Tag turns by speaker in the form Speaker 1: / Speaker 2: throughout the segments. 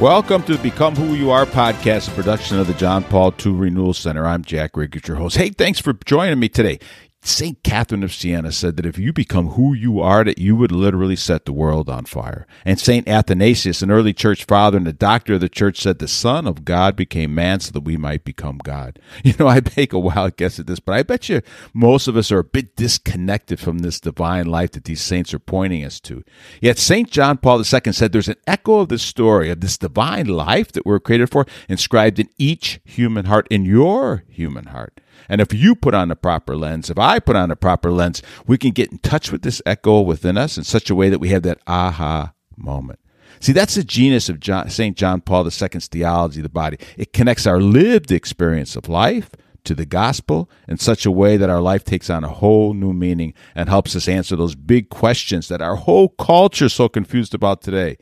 Speaker 1: Welcome to the Become Who You Are podcast, a production of the John Paul II Renewal Center. I'm Jack Riggert, your host. Hey, thanks for joining me today. St. Catherine of Siena said that if you become who you are, that you would literally set the world on fire. And St. Athanasius, an early church father and a doctor of the church, said the Son of God became man so that we might become God. You know, I make a wild guess at this, but I bet you most of us are a bit disconnected from this divine life that these saints are pointing us to. Yet St. John Paul II said there's an echo of the story of this divine life that we're created for inscribed in each human heart, in your human heart. And if you put on the proper lens, if I put on the proper lens, we can get in touch with this echo within us in such a way that we have that aha moment. See, that's the genius of St. John Paul II's theology of the body. It connects our lived experience of life to the gospel in such a way that our life takes on a whole new meaning and helps us answer those big questions that our whole culture is so confused about today.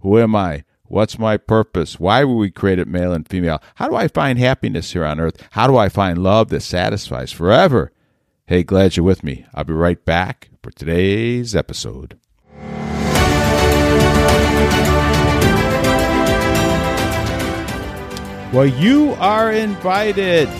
Speaker 1: Who am I? What's my purpose? Why were we created male and female? How do I find happiness here on earth? How do I find love that satisfies forever? Hey, glad you're with me. I'll be right back for today's episode. Well, you are invited.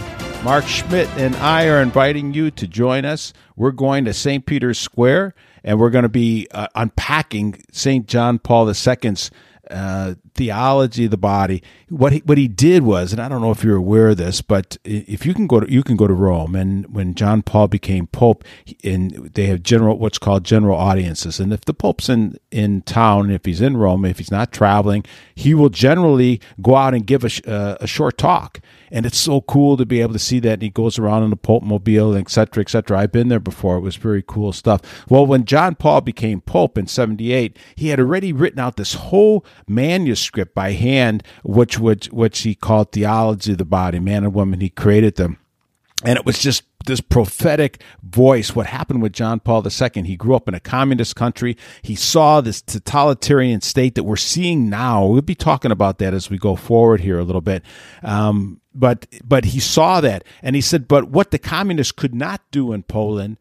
Speaker 1: Mark Schmidt and I are inviting you to join us. We're going to St. Peter's Square and we're going to be uh, unpacking St. John Paul II's uh, theology of the body. What he, what he did was, and I don't know if you're aware of this, but if you can go to you can go to Rome, and when John Paul became pope, and they have general what's called general audiences, and if the pope's in in town, if he's in Rome, if he's not traveling, he will generally go out and give a, uh, a short talk, and it's so cool to be able to see that. And he goes around in the Pope mobile, et cetera, et cetera. I've been there before; it was very cool stuff. Well, when John Paul became pope in '78, he had already written out this whole manuscript by hand, which which which he called theology of the body, man and woman. He created them, and it was just this prophetic voice. What happened with John Paul II he grew up in a communist country. He saw this totalitarian state that we're seeing now. We'll be talking about that as we go forward here a little bit. Um, but but he saw that and he said but what the communists could not do in Poland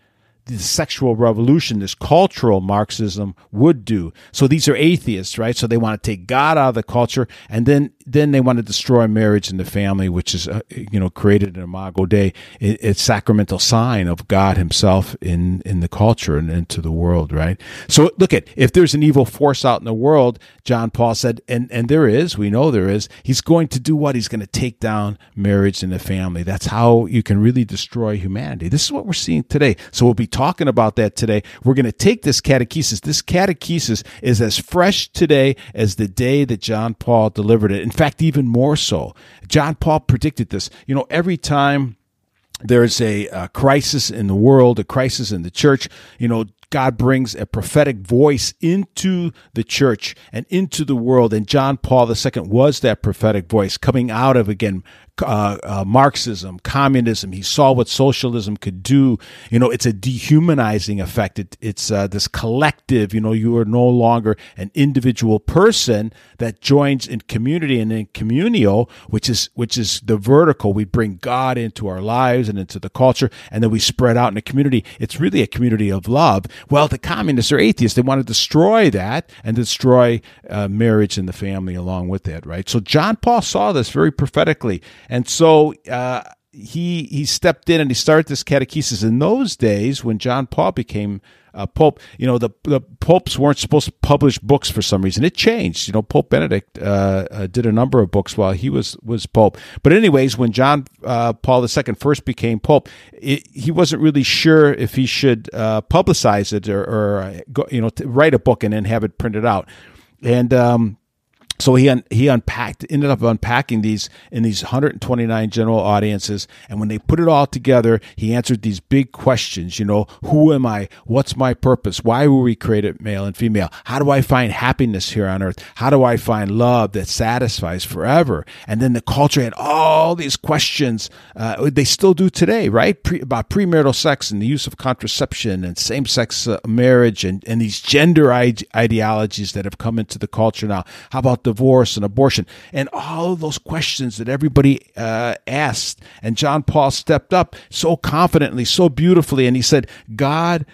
Speaker 1: the sexual revolution, this cultural Marxism would do. So these are atheists, right? So they want to take God out of the culture, and then then they want to destroy marriage and the family, which is uh, you know created in Imago Dei. It, it's sacramental sign of God Himself in in the culture and into the world, right? So look at if there's an evil force out in the world, John Paul said, and and there is, we know there is. He's going to do what? He's going to take down marriage and the family. That's how you can really destroy humanity. This is what we're seeing today. So we'll be talking about that today. We're going to take this catechesis. This catechesis is as fresh today as the day that John Paul delivered it. In fact, even more so. John Paul predicted this. You know, every time there's a, a, crisis in the world, a crisis in the church, you know, God brings a prophetic voice into the church and into the world. And John Paul II was that prophetic voice coming out of, again, uh, uh, Marxism, communism. He saw what socialism could do. You know, it's a dehumanizing effect. It, it's uh, this collective. You know, you are no longer an individual person that joins in community and in communio, which is which is the vertical. We bring God into our lives and into the culture, and then we spread out in the community. It's really a community of love. Well, the communists are atheists. They want to destroy that and destroy uh, marriage and the family along with that. Right. So John Paul saw this very prophetically and so uh, he he stepped in and he started this catechesis. In those days, when John Paul became uh, Pope, you know, the the popes weren't supposed to publish books for some reason. It changed. You know, Pope Benedict uh, uh, did a number of books while he was was Pope. But anyways, when John uh, Paul II first became Pope, it, he wasn't really sure if he should uh, publicize it or, or go, you know write a book and then have it printed out. And um, so he un, he unpacked ended up unpacking these in these 129 general audiences and when they put it all together he answered these big questions you know who am i? What's my purpose? Why were we created male and female? How do i find happiness here on earth? How do i find love that satisfies forever? And then the culture had all these questions uh, they still do today right Pre, about premarital sex and the use of contraception and same-sex uh, marriage and, and these gender ide- ideologies that have come into the culture now how about divorce and abortion and all of those questions that everybody uh, asked. And John Paul stepped up so confidently, so beautifully, and he said, God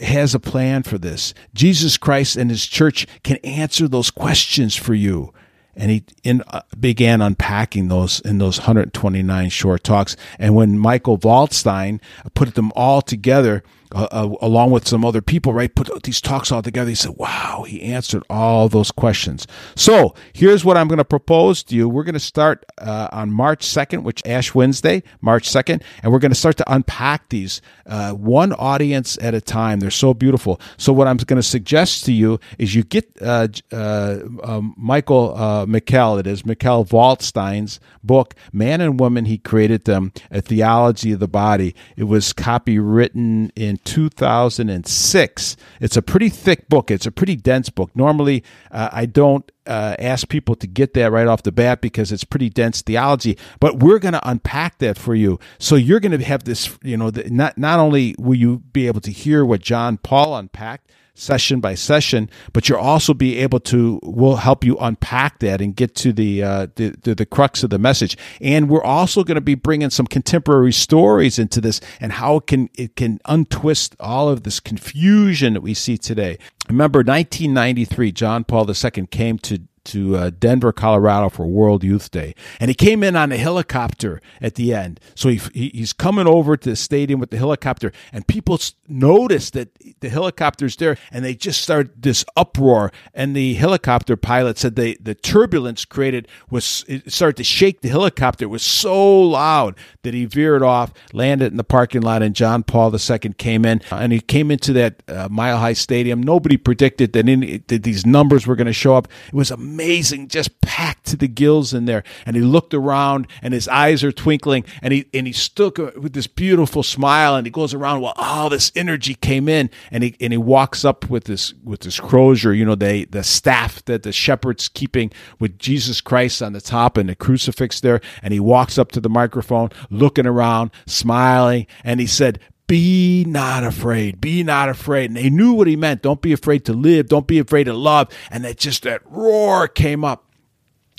Speaker 1: has a plan for this. Jesus Christ and his church can answer those questions for you. And he in, uh, began unpacking those in those 129 short talks. And when Michael Waldstein put them all together, uh, uh, along with some other people, right? Put these talks all together. He said, wow, he answered all those questions. So here's what I'm going to propose to you. We're going to start uh, on March 2nd, which Ash Wednesday, March 2nd, and we're going to start to unpack these uh, one audience at a time. They're so beautiful. So what I'm going to suggest to you is you get uh, um, Michael uh, Mikkel, it is Mikkel Waldstein's book, Man and Woman, he created them, A Theology of the Body. It was copywritten in 2006. It's a pretty thick book. It's a pretty dense book. Normally, uh, I don't uh, ask people to get that right off the bat because it's pretty dense theology. But we're going to unpack that for you. So you're going to have this, you know, the, not not only will you be able to hear what John Paul unpacked session by session, but you'll also be able to we'll help you unpack that and get to the uh, the, the, the crux of the message. And we're also going to be bringing some contemporary stories into this and how it can it can untwist all of this confusion that we see today. Remember, 1993, John Paul II came to to uh, Denver, Colorado for World Youth Day, and he came in on a helicopter at the end. So he, he's coming over to the stadium with the helicopter, and people notice that the helicopter's there, and they just start this uproar. And the helicopter pilot said they the turbulence created was it started to shake the helicopter. It was so loud that he veered off, landed in the parking lot, and John Paul II came in, and he came into that uh, Mile High Stadium. Nobody predicted that, any, that these numbers were going to show up. It was amazing amazing, just packed to the gills in there. And he looked around and his eyes are twinkling and he, and he stood uh, with this beautiful smile and he goes around, well, all this energy came in and he, and he walks up with this, with this crozier, you know, the, the staff that the shepherd's keeping with Jesus Christ on the top and the crucifix there. And he walks up to the microphone, looking around, smiling. And he said, be not afraid. Be not afraid. And they knew what he meant. Don't be afraid to live. Don't be afraid to love. And that just that roar came up.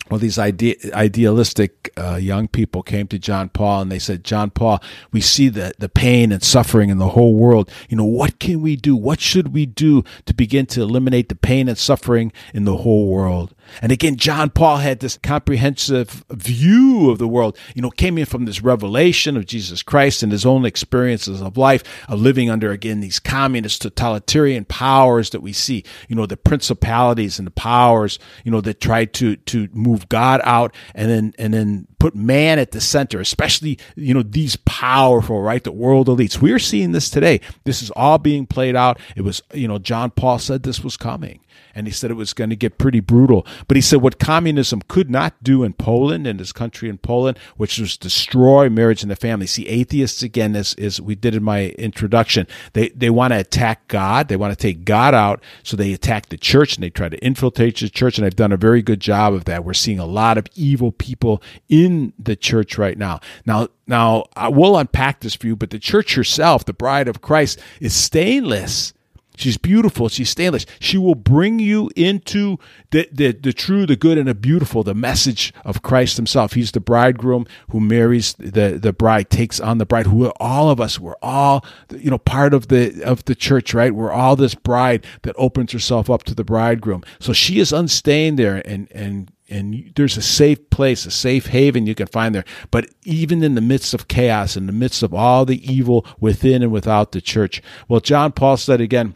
Speaker 1: Well, these ide- idealistic uh, young people came to John Paul and they said, John Paul, we see the, the pain and suffering in the whole world. You know, what can we do? What should we do to begin to eliminate the pain and suffering in the whole world? And again, John Paul had this comprehensive view of the world, you know, came in from this revelation of Jesus Christ and his own experiences of life, of living under, again, these communist totalitarian powers that we see, you know, the principalities and the powers, you know, that try to, to move God out and then, and then put man at the center, especially, you know, these powerful, right? The world elites. We're seeing this today. This is all being played out. It was, you know, John Paul said this was coming and he said it was going to get pretty brutal. But he said what communism could not do in Poland, in his country in Poland, which was destroy marriage and the family. See, atheists again, as, as we did in my introduction, they they want to attack God, they want to take God out, so they attack the church and they try to infiltrate the church, and I've done a very good job of that. We're seeing a lot of evil people in the church right now. Now, now I will unpack this for you, but the church herself, the bride of Christ, is stainless She's beautiful. She's stainless. She will bring you into the, the, the true, the good, and the beautiful, the message of Christ himself. He's the bridegroom who marries the, the bride, takes on the bride, who all of us, we're all, you know, part of the, of the church, right? We're all this bride that opens herself up to the bridegroom. So she is unstained there and, and, and there's a safe place, a safe haven you can find there. But even in the midst of chaos, in the midst of all the evil within and without the church, well, John Paul said again,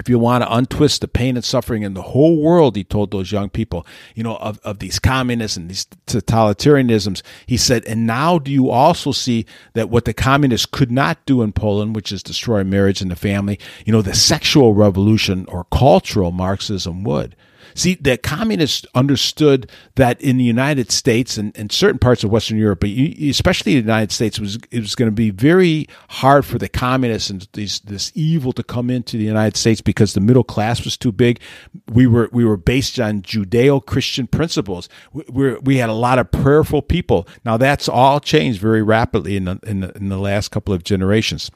Speaker 1: if you want to untwist the pain and suffering in the whole world, he told those young people, you know, of, of these communists and these totalitarianisms, he said, and now do you also see that what the communists could not do in Poland, which is destroy marriage and the family, you know, the sexual revolution or cultural Marxism would. See, the communists understood that in the United States and, and certain parts of Western Europe, but especially the United States, was it was going to be very hard for the communists and these, this evil to come into the United States because the middle class was too big. We were we were based on Judeo-Christian principles. We we had a lot of prayerful people. Now that's all changed very rapidly in the, in the, in the last couple of generations.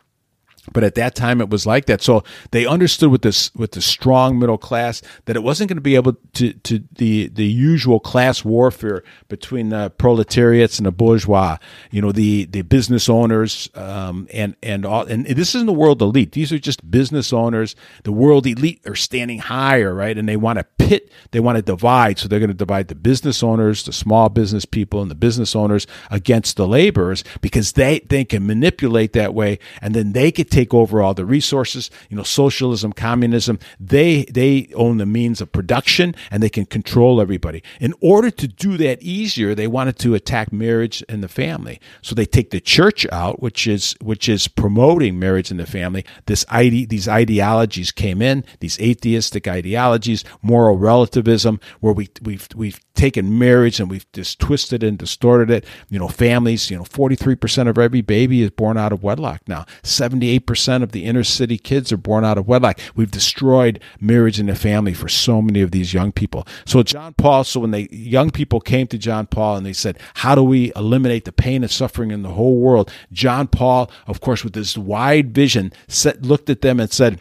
Speaker 1: But at that time it was like that. So they understood with this with the strong middle class that it wasn't going to be able to to the the usual class warfare between the proletariats and the bourgeois you know the the business owners um, and and all and this isn't the world elite. These are just business owners. The world elite are standing higher right? And they want to pit they want to divide. So they're going to divide the business owners the small business people and the business owners against the laborers because they they can manipulate that way. And then they could take over all the resources. You know, socialism, communism, they they own the means of production and they can control everybody. In order to do that easier, they wanted to attack marriage and the family. So they take the church out, which is which is promoting marriage and the family. This ide- these ideologies came in, these atheistic ideologies, moral relativism, where we we've we've taken marriage and we've just twisted and distorted it. You know, families, you know, 43% of every baby is born out of wedlock now. 78 percent of the inner city kids are born out of wedlock. We've destroyed marriage and the family for so many of these young people. So John Paul, so when the young people came to John Paul and they said, how do we eliminate the pain and suffering in the whole world? John Paul, of course, with this wide vision, looked at them and said,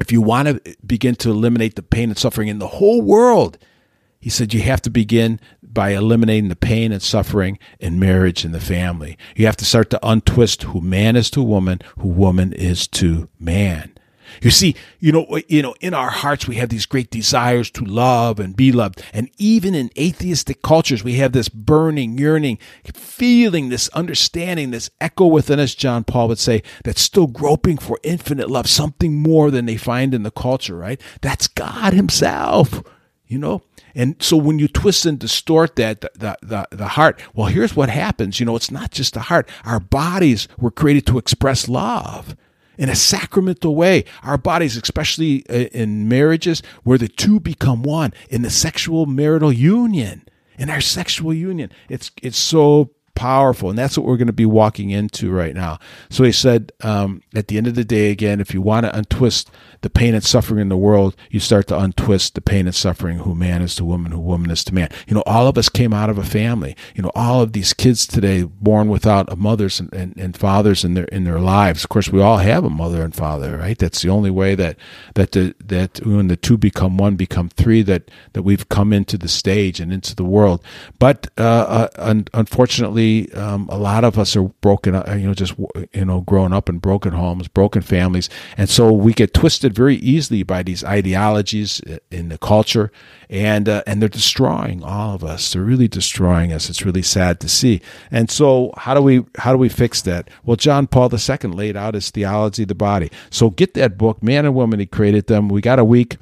Speaker 1: if you want to begin to eliminate the pain and suffering in the whole world, he said you have to begin by eliminating the pain and suffering in marriage and the family. You have to start to untwist who man is to woman, who woman is to man. You see, you know, you know, in our hearts we have these great desires to love and be loved. And even in atheistic cultures, we have this burning, yearning, feeling, this understanding, this echo within us, John Paul would say, that's still groping for infinite love, something more than they find in the culture, right? That's God Himself, you know? And so when you twist and distort that, the, the, the heart, well, here's what happens. You know, it's not just the heart. Our bodies were created to express love in a sacramental way. Our bodies, especially uh, in marriages where the two become one in the sexual marital union, in our sexual union. It's, it's so powerful. And that's what we're going to be walking into right now. So he said, um, at the end of the day, again, if you want to untwist the pain and suffering in the world, you start to untwist the pain and suffering who man is to woman, who woman is to man. You know, all of us came out of a family. You know, all of these kids today born without mothers and, and, and fathers in their in their lives. Of course, we all have a mother and father, right? That's the only way that that the, that when the two become one, become three, that that we've come into the stage and into the world. But uh, uh, un- unfortunately, um, a lot of us are broken. Uh, you know, just you know, growing up in broken homes, broken families, and so we get twisted very easily by these ideologies in the culture, and uh, and they're destroying all of us. They're really destroying us. It's really sad to see. And so, how do we how do we fix that? Well, John Paul II laid out his theology of the body. So get that book, Man and Woman. He created them. We got a week.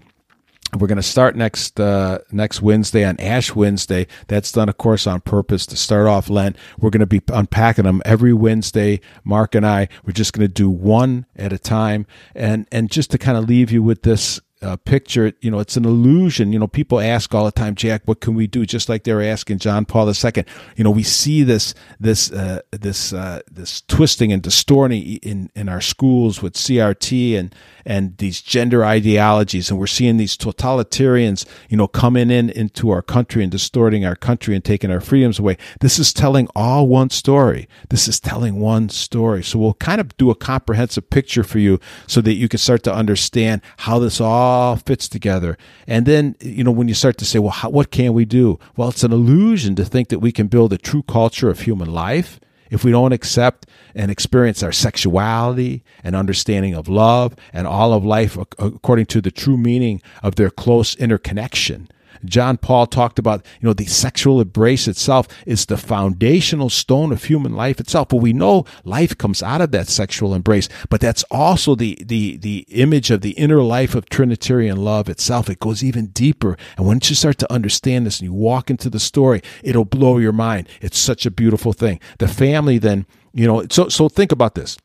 Speaker 1: We're going to start next uh, next Wednesday on Ash Wednesday. That's done, of course, on purpose to start off Lent. We're going to be unpacking them every Wednesday. Mark and I, we're just going to do one at a time, and and just to kind of leave you with this uh, picture, you know, it's an illusion. You know, people ask all the time, Jack, what can we do? Just like they're asking John Paul II. You know, we see this this uh, this uh, this twisting and distorting in in our schools with CRT and and these gender ideologies, and we're seeing these totalitarians, you know, coming in into our country and distorting our country and taking our freedoms away. This is telling all one story. This is telling one story. So we'll kind of do a comprehensive picture for you so that you can start to understand how this all all fits together. And then, you know, when you start to say, well, how, what can we do? Well, it's an illusion to think that we can build a true culture of human life if we don't accept and experience our sexuality and understanding of love and all of life according to the true meaning of their close interconnection John Paul talked about, you know, the sexual embrace itself is the foundational stone of human life itself. But we know life comes out of that sexual embrace, but that's also the, the, the image of the inner life of Trinitarian love itself. It goes even deeper. And once you start to understand this and you walk into the story, it'll blow your mind. It's such a beautiful thing. The family then, you know, so, so think about this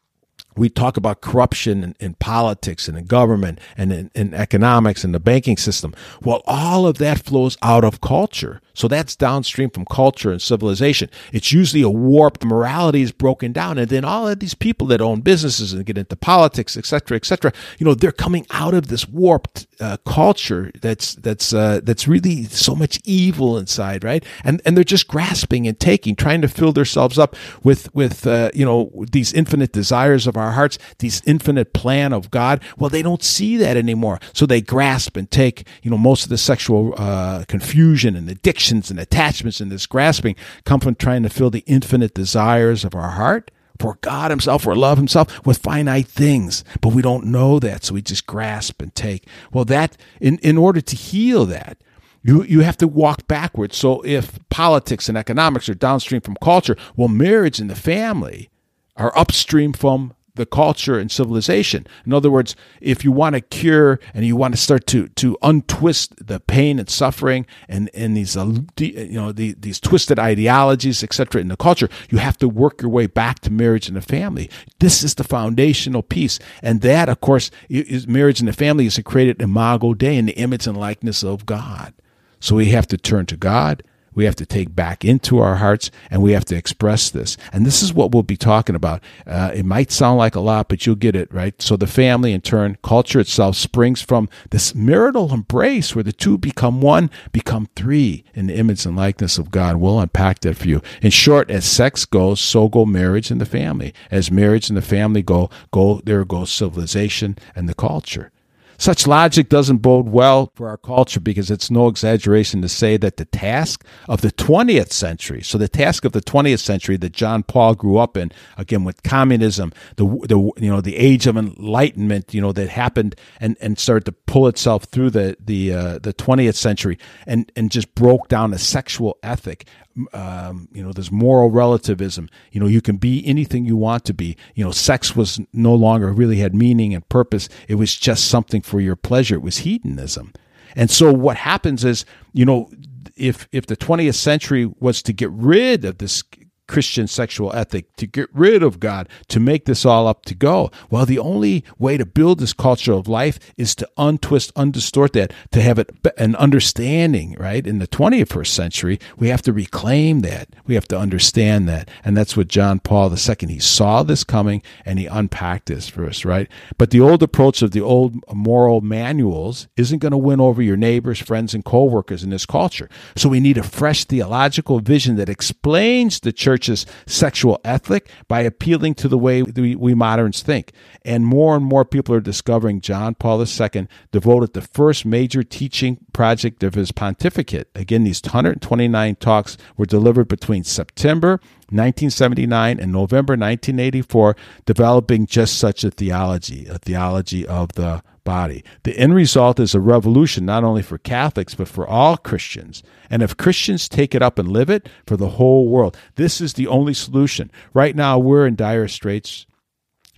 Speaker 1: we talk about corruption in, in, politics and in government and in, in, economics and the banking system. Well, all of that flows out of culture. So that's downstream from culture and civilization. It's usually a warped morality is broken down. And then all of these people that own businesses and get into politics, et cetera, et cetera, you know, they're coming out of this warped uh, culture that's, that's, uh, that's really so much evil inside, right? And, and they're just grasping and taking, trying to fill themselves up with, with, uh, you know, these infinite desires of our hearts, these infinite plan of God. Well, they don't see that anymore. So they grasp and take, you know, most of the sexual, uh, confusion and addiction addictions and attachments and this grasping come from trying to fill the infinite desires of our heart for God Himself or love Himself with finite things. But we don't know that, so we just grasp and take. Well, that in, in order to heal that, you, you have to walk backwards. So if politics and economics are downstream from culture, well, marriage and the family are upstream from the culture and civilization. In other words, if you want to cure and you want to start to to untwist the pain and suffering and and these uh, you know the, these twisted ideologies, etc., in the culture, you have to work your way back to marriage and the family. This is the foundational piece, and that, of course, is marriage and the family is a created imago Dei in the image and likeness of God. So we have to turn to God we have to take back into our hearts and we have to express this. And this is what we'll be talking about. Uh, it might sound like a lot, but you'll get it, right? So the family, in turn, culture itself springs from this marital embrace where the two become one, become three in the image and likeness of God. We'll unpack that for you. In short, as sex goes, so go marriage and the family. As marriage and the family go, go there goes civilization and the culture. Such logic doesn't bode well for our culture because it's no exaggeration to say that the task of the 20th century, so the task of the 20th century that John Paul grew up in, again with communism, the the you know the age of enlightenment, you know that happened and and started to pull itself through the the uh, the 20th century and and just broke down a sexual ethic um, you know, there's moral relativism. You know, you can be anything you want to be. You know, sex was no longer really had meaning and purpose. It was just something for your pleasure. It was hedonism. And so what happens is, you know, if if the 20th century was to get rid of this Christian sexual ethic, to get rid of God, to make this all up to go. Well, the only way to build this culture of life is to untwist, undistort that, to have it an understanding, right? In the 21st century, we have to reclaim that. We have to understand that. And that's what John Paul II, he saw this coming and he unpacked this for us, right? But the old approach of the old moral manuals isn't going to win over your neighbors, friends, and co-workers in this culture. So we need a fresh theological vision that explains the church church's sexual ethic by appealing to the way we, we moderns think. And more and more people are discovering John Paul II devoted the first major teaching project of his pontificate. Again, these 129 talks were delivered between September 1979 and November 1984, developing just such a theology, a theology of the body. The end result is a revolution not only for Catholics, but for all Christians. And if Christians take it up and live it, for the whole world. This is the only solution. Right now, we're in dire straits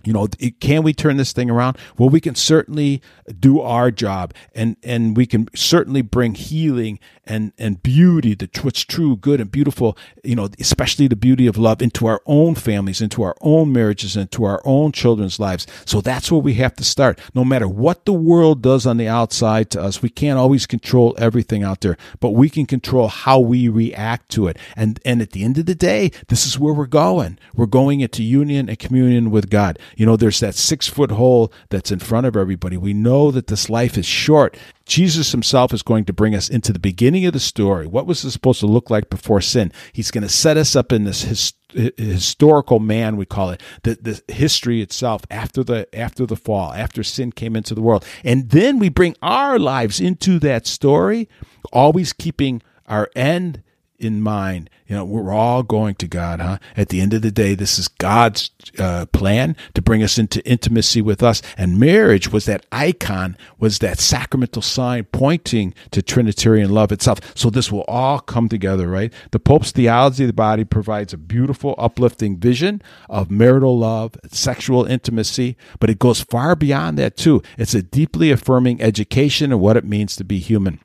Speaker 1: you know can we turn this thing around? Well we can certainly do our job and and we can certainly bring healing and and beauty the what's true good and beautiful you know especially the beauty of love into our own families into our own marriages into our own children's lives. So that's where we have to start. No matter what the world does on the outside to us we can't always control everything out there but we can control how we react to it. And and at the end of the day this is where we're going. We're going into union and communion with god you know, there's that six foot hole that's in front of everybody. We know that this life is short. Jesus himself is going to bring us into the beginning of the story. What was this supposed to look like before sin? He's going to set us up in this his, historical man, we call it, the, the history itself after the after the fall, after sin came into the world, and then we bring our lives into that story, always keeping our end in mind. You know, we're all going to God, huh? At the end of the day, this is God's uh, plan to bring us into intimacy with us. And marriage was that icon, was that sacramental sign pointing to Trinitarian love itself. So this will all come together, right? The Pope's theology of the body provides a beautiful, uplifting vision of marital love, sexual intimacy, but it goes far beyond that too. It's a deeply affirming education of what it means to be human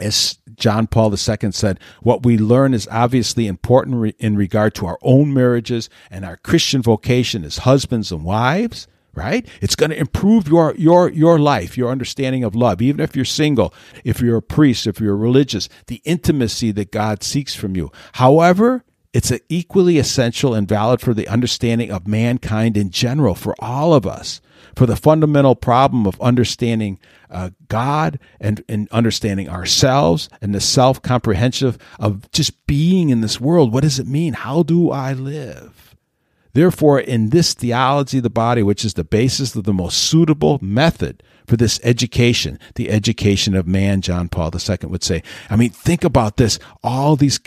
Speaker 1: as John Paul II said, what we learn is obviously important re- in regard to our own marriages and our Christian vocation as husbands and wives, right? It's going to improve your your your life, your understanding of love. Even if you're single, if you're a priest, if you're religious, the intimacy that God seeks from you. However, it's equally essential and valid for the understanding of mankind in general, for all of us, for the fundamental problem of understanding uh, God and, and understanding ourselves and the self comprehensive of just being in this world. What does it mean? How do I live? Therefore, in this theology of the body, which is the basis of the most suitable method for this education, the education of man, John Paul II would say. I mean, think about this. All these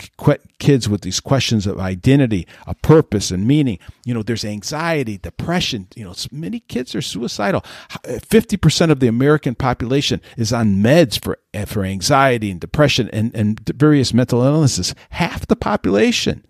Speaker 1: kids with these questions of identity, a purpose, and meaning. You know, there's anxiety, depression. You know, many kids are suicidal. 50% of the American population is on meds for, eh, for anxiety and depression and, and various mental illnesses. Half the population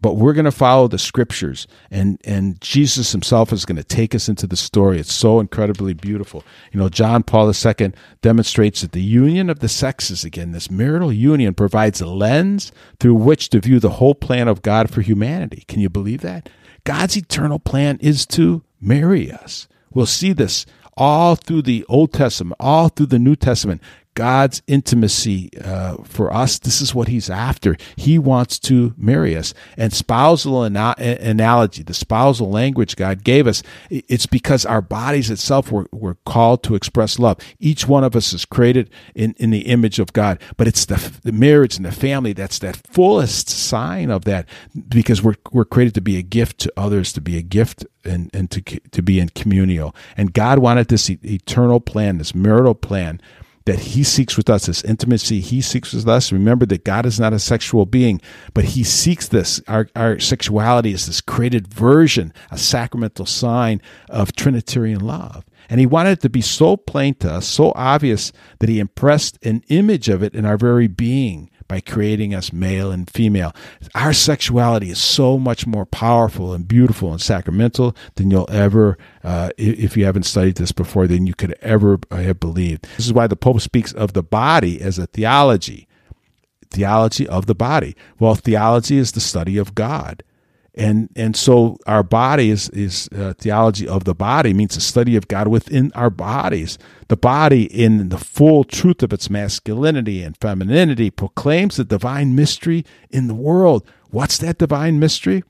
Speaker 1: but we're going to follow the scriptures and and jesus himself is going to take us into the story. It's so incredibly beautiful. You know john paul ii demonstrates that the union of the sexes again this marital union provides a lens through which to view the whole plan of god for humanity. Can you believe that? God's eternal plan is to marry us. We'll see this all through the Old Testament, all through the New Testament. God's intimacy uh, for us. This is what He's after. He wants to marry us. And spousal ana- analogy, the spousal language God gave us, it's because our bodies itself were, were called to express love. Each one of us is created in, in the image of God, but it's the, the marriage and the family that's that fullest sign of that because we're, we're created to be a gift to others, to be a gift and, and to, to be in communio. And God wanted this eternal plan, this marital plan that he seeks with us, this intimacy he seeks with us. Remember that God is not a sexual being, but he seeks this. Our, our sexuality is this created version, a sacramental sign of Trinitarian love. And he wanted it to be so plain to us, so obvious, that he impressed an image of it in our very being by creating us male and female. Our sexuality is so much more powerful and beautiful and sacramental than you'll ever, uh, if you haven't studied this before, than you could ever have believed. This is why the Pope speaks of the body as a theology, theology of the body. Well, theology is the study of God and and so our body is is uh, theology of the body means the study of God within our bodies. The body, in the full truth of its masculinity and femininity, proclaims the divine mystery in the world. What's that divine mystery?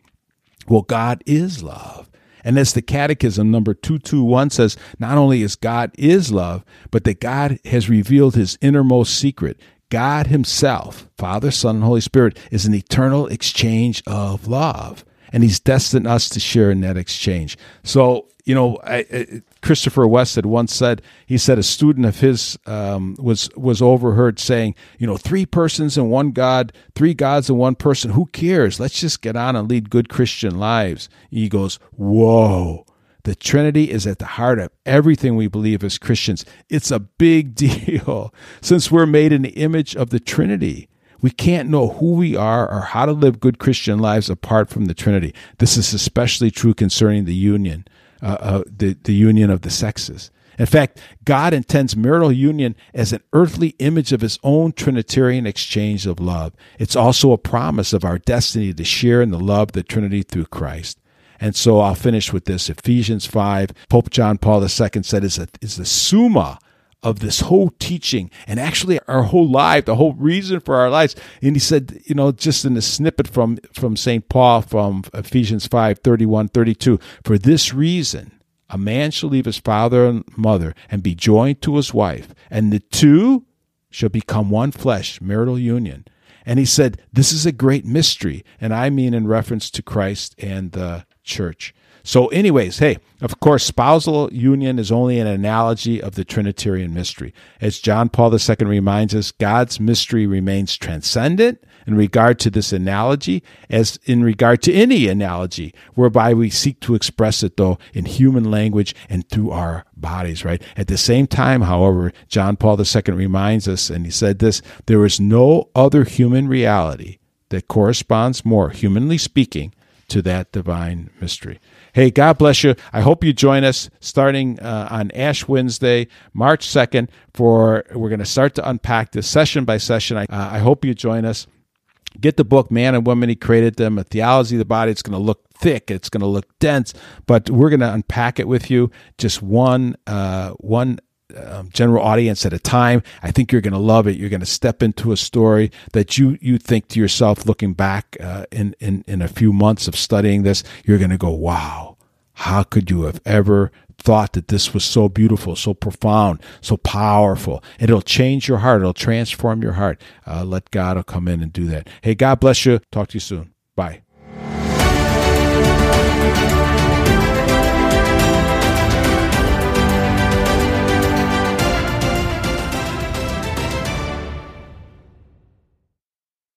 Speaker 1: Well, God is love. And as the Catechism number 221 says, not only is God is love, but that God has revealed his innermost secret. God himself, Father, Son, and Holy Spirit, is an eternal exchange of love and he's destined us to share in that exchange. So, you know, I, I, Christopher West had once said, he said a student of his um, was was overheard saying, you know, three persons and one God, three gods and one person. Who cares? Let's just get on and lead good Christian lives. He goes, whoa. The Trinity is at the heart of everything we believe as Christians. It's a big deal since we're made in the image of the Trinity. We can't know who we are or how to live good Christian lives apart from the Trinity. This is especially true concerning the union, uh, uh, the, the union of the sexes. In fact, God intends marital union as an earthly image of his own Trinitarian exchange of love. It's also a promise of our destiny to share in the love of the Trinity through Christ. And so I'll finish with this. Ephesians 5, Pope John Paul II said, is, is the summa of this whole teaching and actually our whole life, the whole reason for our lives. And he said, you know, just in a snippet from, from St. Paul from Ephesians 5 31, 32, for this reason, a man shall leave his father and mother and be joined to his wife, and the two shall become one flesh, marital union. And he said, This is a great mystery. And I mean in reference to Christ and the church. So, anyways, hey, of course, spousal union is only an analogy of the Trinitarian mystery. As John Paul II reminds us, God's mystery remains transcendent in regard to this analogy as in regard to any analogy, whereby we seek to express it, though, in human language and through our bodies, right? At the same time, however, John Paul II reminds us, and he said this there is no other human reality that corresponds more, humanly speaking, to that divine mystery. Hey, God bless you. I hope you join us starting uh, on Ash Wednesday, March 2nd, for we're going to start to unpack this session by session. I, uh, I hope you join us. Get the book, Man and Woman He Created Them, A Theology of the Body. It's going to look thick. It's going to look dense, but we're going to unpack it with you. Just one, uh, one um, general audience at a time. I think you're going to love it. You're going to step into a story that you you think to yourself, looking back uh, in in in a few months of studying this, you're going to go, "Wow, how could you have ever thought that this was so beautiful, so profound, so powerful. It'll change your heart. It'll transform your heart. Uh, let God come in and do that. Hey, God bless you. Talk to you soon. Bye.